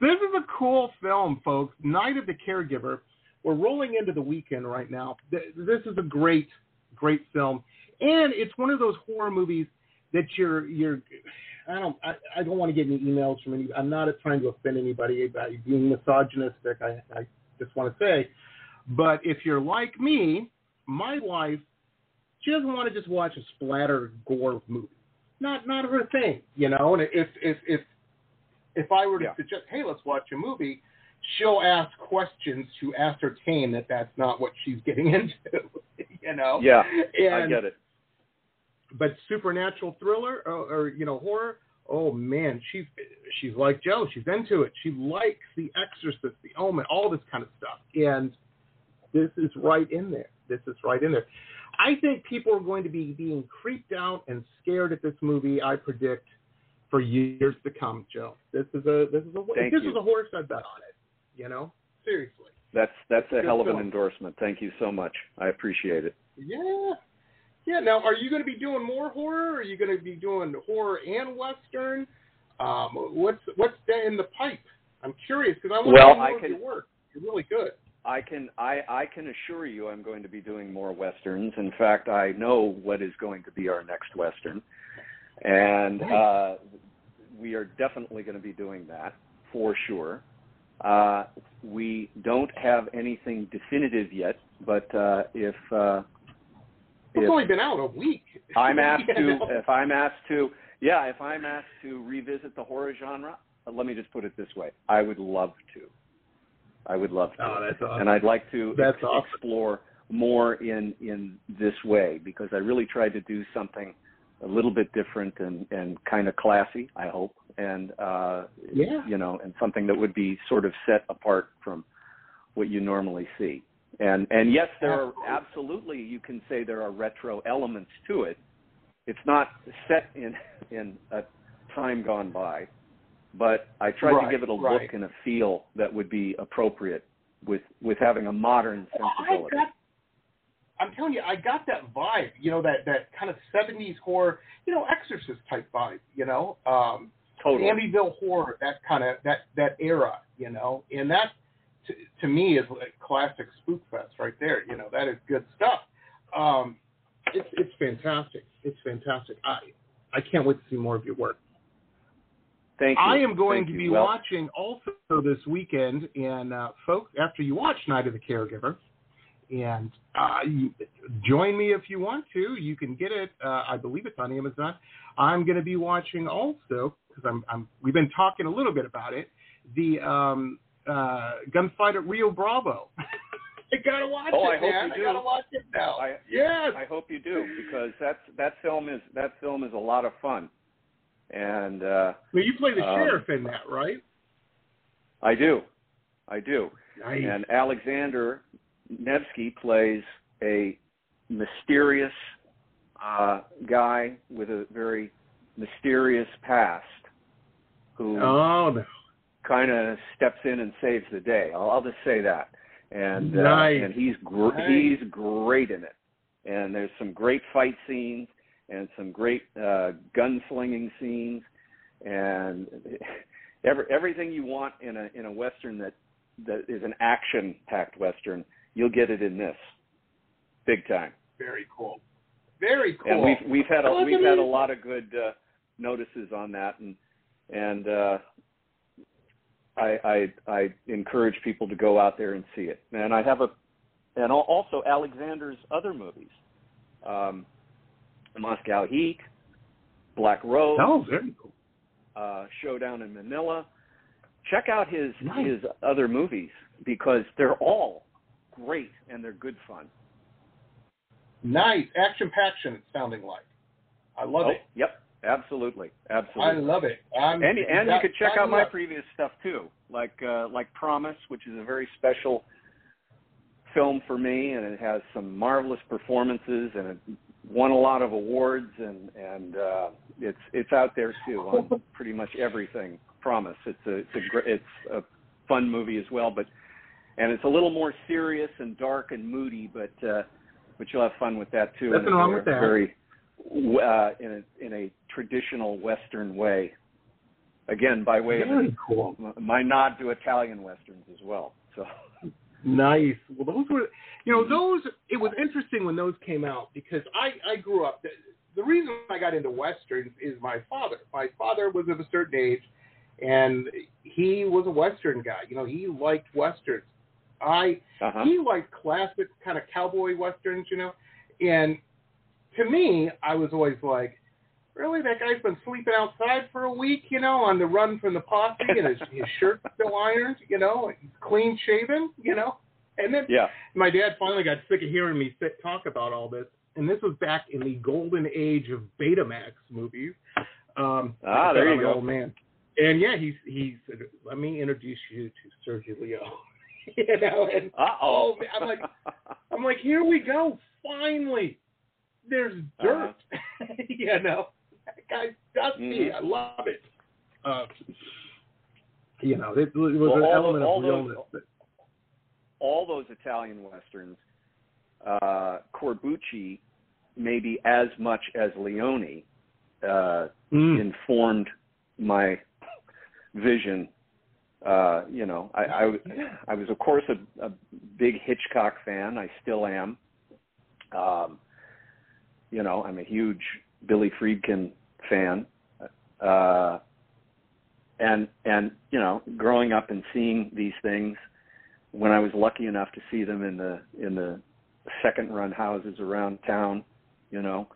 This is a cool film, folks. Night of the Caregiver. We're rolling into the weekend right now. This is a great, great film, and it's one of those horror movies that you're you're. I don't. I, I don't want to get any emails from any. I'm not trying to offend anybody by being misogynistic. I, I just want to say, but if you're like me, my wife, she doesn't want to just watch a splatter gore movie not not her thing, you know. And if if if if I were to Yeah. suggest, hey, let's watch a movie, she'll ask questions to ascertain that that's not what she's getting into, you know. Yeah, and, I get it. But supernatural thriller or, or you know horror, oh man, she's she's like Joe. She's into it. She likes The Exorcist, The Omen, all this kind of stuff, and this is right in there. This is right in there. I think people are going to be being creeped out and scared at this movie. I predict for years to come, Joe. This is a this is a Thank this you. is a horse I bet on it. You know, seriously. That's that's a hell of an endorsement. Thank you so much. I appreciate it. Yeah. Yeah. Now, are you going to be doing more horror? Or are you going to be doing horror and western? Um, what's what's in the pipe? I'm curious because I want Well, to see more I of can- your work. You're really good. I can I, I can assure you I'm going to be doing more westerns. In fact, I know what is going to be our next western. and uh, we are definitely going to be doing that for sure. Uh, we don't have anything definitive yet, but uh, if uh, It's if only been out a week. I'm asked to, if I'm asked to, yeah, if I'm asked to revisit the horror genre, uh, let me just put it this way: I would love to. I would love to, Oh, that's awesome. and I'd like to That's ex- awesome. explore more in in this way because I really tried to do something a little bit different and and kind of classy. I hope, and uh, Yeah. you know, and something that would be sort of set apart from what you normally see. And and yes, there are absolutely you can say there are retro elements to it. It's not set in in a time gone by, but I tried Right, to give it a right. look and a feel that would be appropriate with with having a modern Well, I sensibility. got, I'm telling you, I got that vibe, you know, that that kind of '70s horror, you know, Exorcist type vibe, you know, um, Totally. Amityville horror, that kind of that that era, you know, and that to, to me is like classic spook fest right there. You know, that is good stuff. Um, it's it's fantastic. It's fantastic. I I can't wait to see more of your work. Thank you. I am going Thank to be Well, watching also this weekend, and uh, folks, after you watch Night of the Caregiver, and uh, you, join me if you want to. You can get it. Uh, I believe it's on Amazon. I'm going to be watching also because I'm, I'm. We've been talking a little bit about it. The um, uh, gunfight at Rio Bravo. I gotta watch Oh, it, I hope man. you I do. gotta watch it now. I, yes. I hope you do because that's that film is that film is a lot of fun, and uh, well, you play the um, sheriff in that, right? I do, I do. Nice. And Alexander Nevsky plays a mysterious uh, guy with a very mysterious past who oh no. kind of steps in and saves the day. I'll, I'll just say that. And uh, Nice. and he's gr- Nice. he's great in it. And there's some great fight scenes and some great uh, gunslinging scenes and every, everything you want in a in a western that that is an action packed western. You'll get it in this, big time. Very cool. Very cool. And we've we've had a we've had a lot of good uh, notices on that, and and uh, I, I I encourage people to go out there and see it. And I have a and also Alexander's other movies, um, Moscow Heat, Black Rose, Oh, very cool. uh, Showdown in Manila. Check out his Nice. his other movies because they're all great and they're good fun. Nice action paction. It's sounding like. I love oh, it. Yep, absolutely, absolutely. I love it. I'm, and and you that- could check sign out my up. previous stuff too, like uh, like Promise, which is a very special film for me, and it has some marvelous performances, and it won a lot of awards, and and uh, it's it's out there too on pretty much everything. Promise, it's a it's a gr- it's a fun movie as well, but and it's a little more serious and dark and moody, but uh, but you'll have fun with that too. Nothing in wrong very, with that. Very uh, in a in a traditional Western way. Again, by way of cool. my nod to Italian westerns as well. So Nice. Well, those were, you know, those. It was interesting when those came out because I I grew up. The, the reason I got into westerns is my father. My father was of a certain age, and he was a western guy. You know, he liked westerns. I uh-huh. he liked classic kind of cowboy westerns, you know. And to me, I was always like, really, that guy's been sleeping outside for a week, you know, on the run from the posse, and his his shirt's still ironed, you know, and he's clean shaven, you know. And then yeah, my dad finally got sick of hearing me sit, talk about all this, and this was back in the golden age of Betamax movies. Um, Ah, like I said, there you go. Old man. And yeah, he's he said, "Let me introduce you to Sergio Leone." you know, and uh oh. I'm like- I'm like, here we go. Finally, there's dirt. you know, that guy's dusty. Mhm. I love it. Uh, you know, it, it was Well, an element those- of those- realness. that- all those Italian westerns, uh, Corbucci, maybe as much as Leone, uh, Mm. informed my vision. Uh, you know, I, I, was- I was of course a, a big Hitchcock fan. I still am. Um, you know, I'm a huge Billy Friedkin fan. Uh, and and you know, growing up and seeing these things, when I was lucky enough to see them in the in the second run houses around town, you know,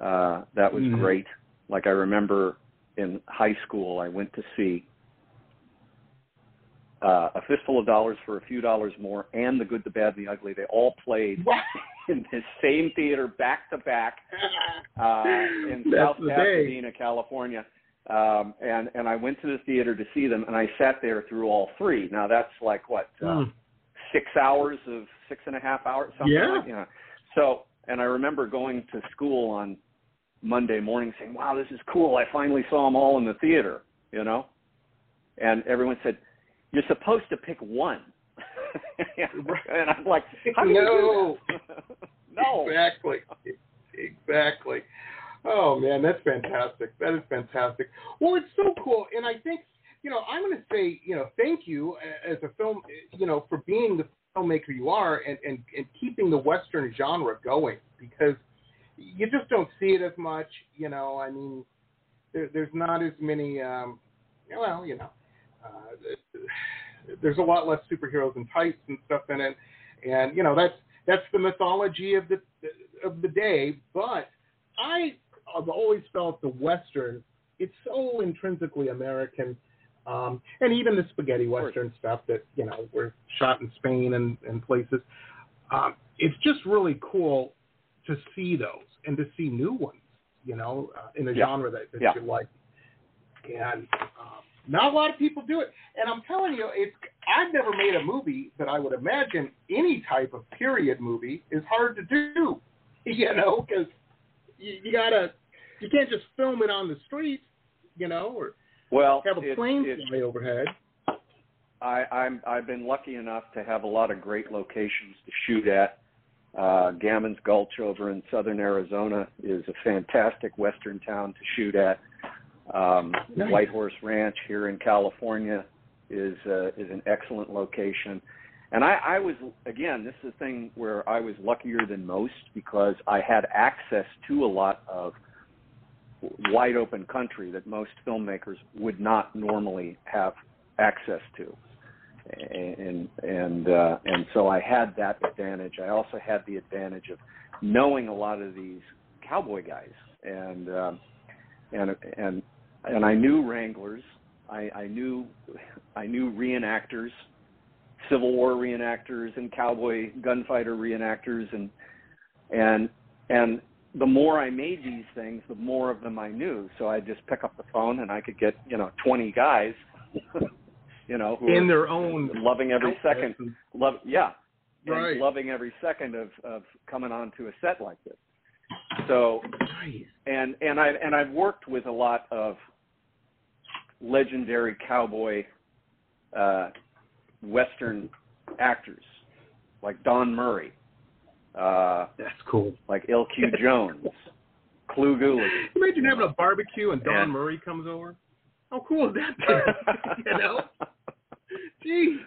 uh, that was Mhm. great. Like I remember in high school, I went to see uh, a fistful of dollars for a few dollars more, and the good, the bad, and the ugly. They all played in the same theater back to back uh, in South the day. Pasadena, California. Um, and and I went to the theater to see them, and I sat there through all three. Now that's like what uh, Hmm. six hours of six and a half hours, something Yeah. like you know. So, and I remember going to school on Monday morning saying, "Wow, this is cool! I finally saw them all in the theater," you know. And everyone said, "You're supposed to pick one." and I'm like, "How do you No. do no. Exactly. Exactly. Oh man, that's fantastic. That is fantastic. Well, it's so cool, and I think you know I'm going to say you know thank you as a film you know for being the filmmaker you are and and, and keeping the western genre going because you just don't see it as much. You know, I mean, there, there's not as many. Um, well, you know, uh, there's a lot less superheroes and tights and stuff in it, and you know that's that's the mythology of the of the day. But I have always felt the western it's so intrinsically American, um, and even the spaghetti western stuff that you know were shot in Spain and, and places. Um, it's just really cool to see those and to see new ones, you know, uh, in a Yeah. genre that, that Yeah. you like. And um, not a lot of people do it. And I'm telling you, it's I've never made a movie that I would imagine any type of period movie is hard to do. You know, because you, you gotta you can't just film it on the street, you know, or Well, have a it's- plane it's- fly overhead. I, I'm I've been lucky enough to have a lot of great locations to shoot at. Uh, Gammons Gulch over in southern Arizona is a fantastic western town to shoot at. Um, Nice. Whitehorse Ranch here in California is uh, is an excellent location. And I, I was again, this is a thing where I was luckier than most because I had access to a lot of wide open country that most filmmakers would not normally have access to and and uh, and so I had that advantage. I also had the advantage of knowing a lot of these cowboy guys, and um, and and and I knew wranglers. I, I knew I knew reenactors, Civil War reenactors, and cowboy gunfighter reenactors, and and and the more I made these things, the more of them I knew. So I just pick up the phone and I could get you know twenty guys. you know, who In their own loving every second, love yeah, Right. loving every second of of coming onto a set like this. So, and and I and I've worked with a lot of legendary cowboy uh, western actors like Don Murray, uh, That's cool. like L.Q. Jones, Clu Gulager. Imagine having a barbecue and Don Yeah. Murray comes over. How cool is that? you know? Gee.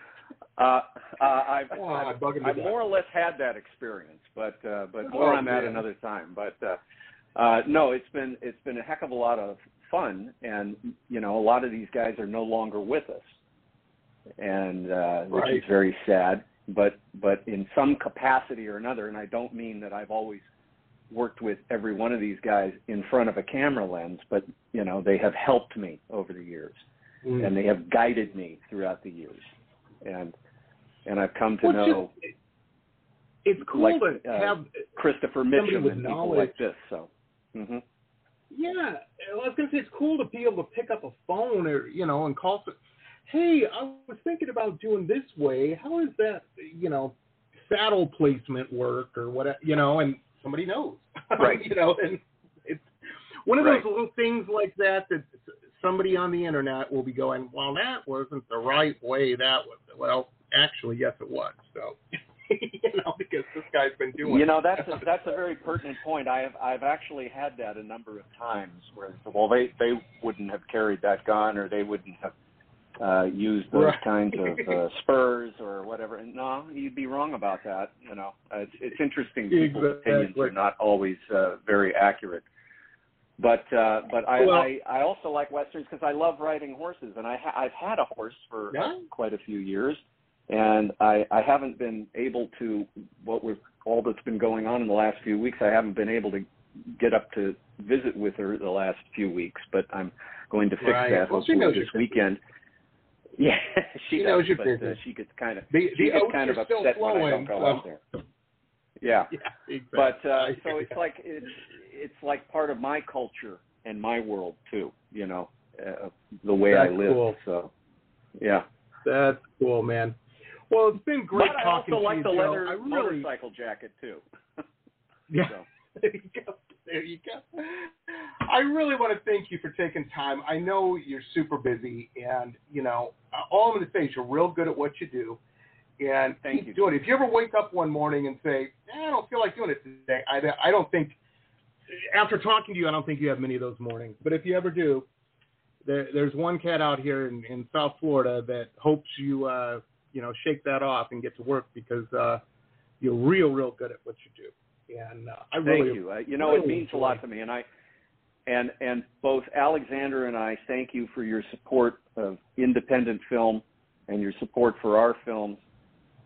Uh, uh, I've, Oh, I've, I'd bug him to I've more or less had that experience, but uh, but more Oh, on that another time. But uh, uh, no, it's been it's been a heck of a lot of fun, and you know a lot of these guys are no longer with us, and uh, which Right. is very sad. But but in some capacity or another, and I don't mean that I've always worked with every one of these guys in front of a camera lens, but you know they have helped me over the years Mm. and they have guided me throughout the years, and and I've come to Well, know just- it's cool like, to uh, have Christopher Mitchum and people like this. So, hmm Yeah, well, I was gonna say it's cool to be able to pick up a phone or you know and call. some- Hey, I was thinking about doing this way. How is that? You know, saddle placement work or whatever. You know, and somebody knows. Right. you know, and it's one of Right. those little things like that that somebody on the internet will be going, well, that wasn't the right way. That was well, actually, yes, it was. So. you know, because this guy's been doing. you know that's a, that's a very pertinent point. I have I've actually had that a number of times where well they they wouldn't have carried that gun or they wouldn't have uh, used those Right. kinds of uh, spurs or whatever. And no, you'd be wrong about that. You know, uh, it's it's interesting. People's opinions are not always uh, very accurate. but uh, but I, Well- I I also like westerns because I love riding horses, and I ha- I've had a horse for Yeah. quite a few years, and I I haven't been able to what with all that's been going on in the last few weeks, I haven't been able to get up to visit with her the last few weeks, but I'm going to fix Right. that Well, hopefully knows this weekend. Yeah, she, She knows you're but uh, she gets kind of The, she the gets kind of upset when I don't go so- out there. Yeah, Yeah, exactly. but uh, so it's like it's it's like part of my culture and my world too. You know, uh, the way I live. cool. So, yeah. That's cool, man. Well, it's been great but I also like you, the Joe. leather I really, motorcycle jacket too. yeah. So. There you go. There you go. I really want to thank you for taking time. I know you're super busy, and you know, all I'm going to say is you're real good at what you do, and Thank keep you. doing it. If you ever wake up one morning and say, eh, "I don't feel like doing it today," I, I don't think. After talking to you, I don't think you have many of those mornings. But if you ever do, there, there's one cat out here in, in South Florida that hopes you, uh, you know, shake that off and get to work because uh, you're real, real good at what you do. And uh, I Thank really, you. Uh, you know, really it means a lot to me, and I and and both Alexander and I thank you for your support of independent film and your support for our films,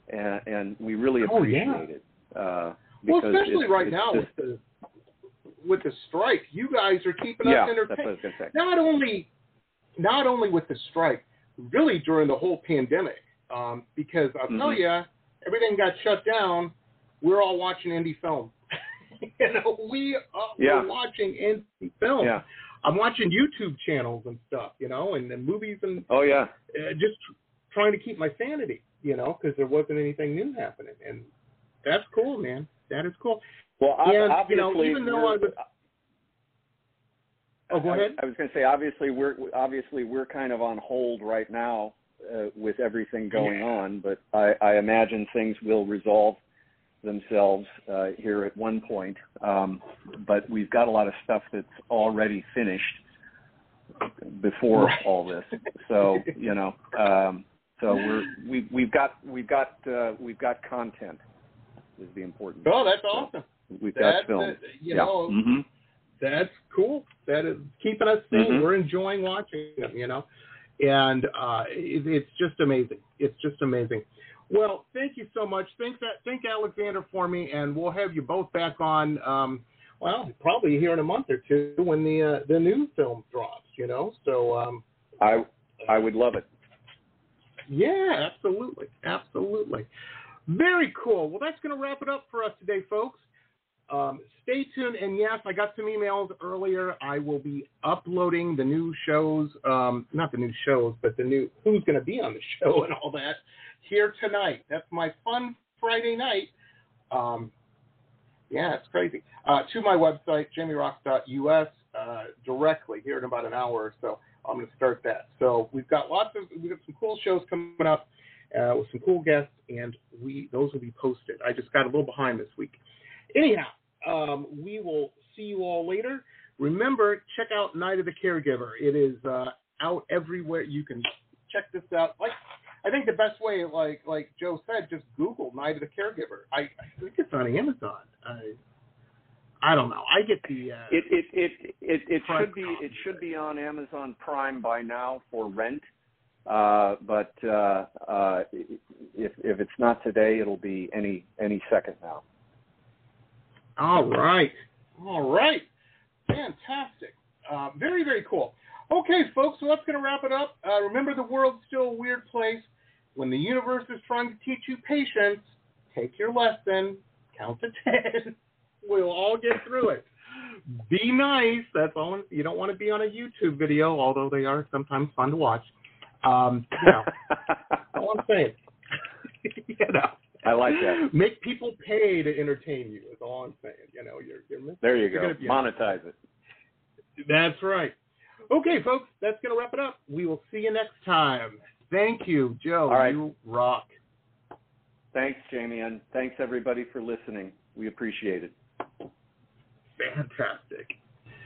and, and we really Oh, appreciate yeah. it. Uh, Well, because especially it's- right it's now just- with the with the strike, you guys are keeping yeah, us that's what I entertained. was going to say. Not only, not only with the strike, really during the whole pandemic, um, because I'll tell Mhm. you, everything got shut down. We're all watching indie film. you know, we uh, Yeah. we're watching indie film. Yeah. I'm watching YouTube channels and stuff, you know, and, and movies and Oh yeah. uh, just tr- trying to keep my sanity, you know, because there wasn't anything new happening, and that's cool, man. That is cool. Well, And, obviously, you know, even though I was- Oh, go I- ahead. I, was going to say, obviously, we're obviously we're kind of on hold right now uh, with everything going Yeah. on, but I, I imagine things will resolve themselves uh, here at one point. Um, but we've got a lot of stuff that's already finished before Right. all this, so you know, um, so we're we, we've got we've got uh, we've got content is the important. Oh, that's So, awesome. We've That's got film. you yeah. know, hmm that's cool. That is keeping us sane. Mhm. We're enjoying watching them, you know, and uh, it, it's just amazing. It's just amazing. Well, thank you so much. Thanks, thank Alexander for me, and we'll have you both back on. Um, well, probably here in a month or two when the uh, the new film drops. You know, so um, I I would love it. Yeah, absolutely. Absolutely. Very cool. Well, that's going to wrap it up for us today, folks. Um, stay tuned. And yes, I got some emails earlier. I will be uploading the new shows, um, not the new shows, but the new who's going to be on the show and all that here tonight. That's my fun Friday night. Um, yeah, it's crazy. Uh, to my website, jamieroxx.us, uh, directly here in about an hour or so. I'm going to start that. So we've got lots of we've got some cool shows coming up uh, with some cool guests, and we those will be posted. I just got a little behind this week. Anyhow, um, we will see you all later. Remember, check out Night of the Caregiver. It is uh, out everywhere. You can check this out. Like I think the best way, like like Joe said, just Google Night of the Caregiver. I, I think it's on Amazon. I I don't know. I get the uh, It it it it, it should be it should be on Amazon Prime by now for rent. Uh, but uh, uh, if if it's not today, it'll be any any second now. All right. All right. Fantastic. Uh, very, very cool. Okay, folks, so that's going to wrap it up. Uh, remember, the world's still a weird place. When the universe is trying to teach you patience, take your lesson, count to 10. we'll all get through it. Be nice. That's all. You don't want to be on a YouTube video, although they are sometimes fun to watch. Um, you know, all I'm saying. you know. I like that. Make people pay to entertain you. Is all I'm saying. You know, you're, you're There you you're go. Monetize it. That's right. Okay, folks, that's gonna wrap it up. We will see you next time. Thank you, Joe. All right. You rock. Thanks, Jamie, and thanks everybody for listening. We appreciate it. Fantastic.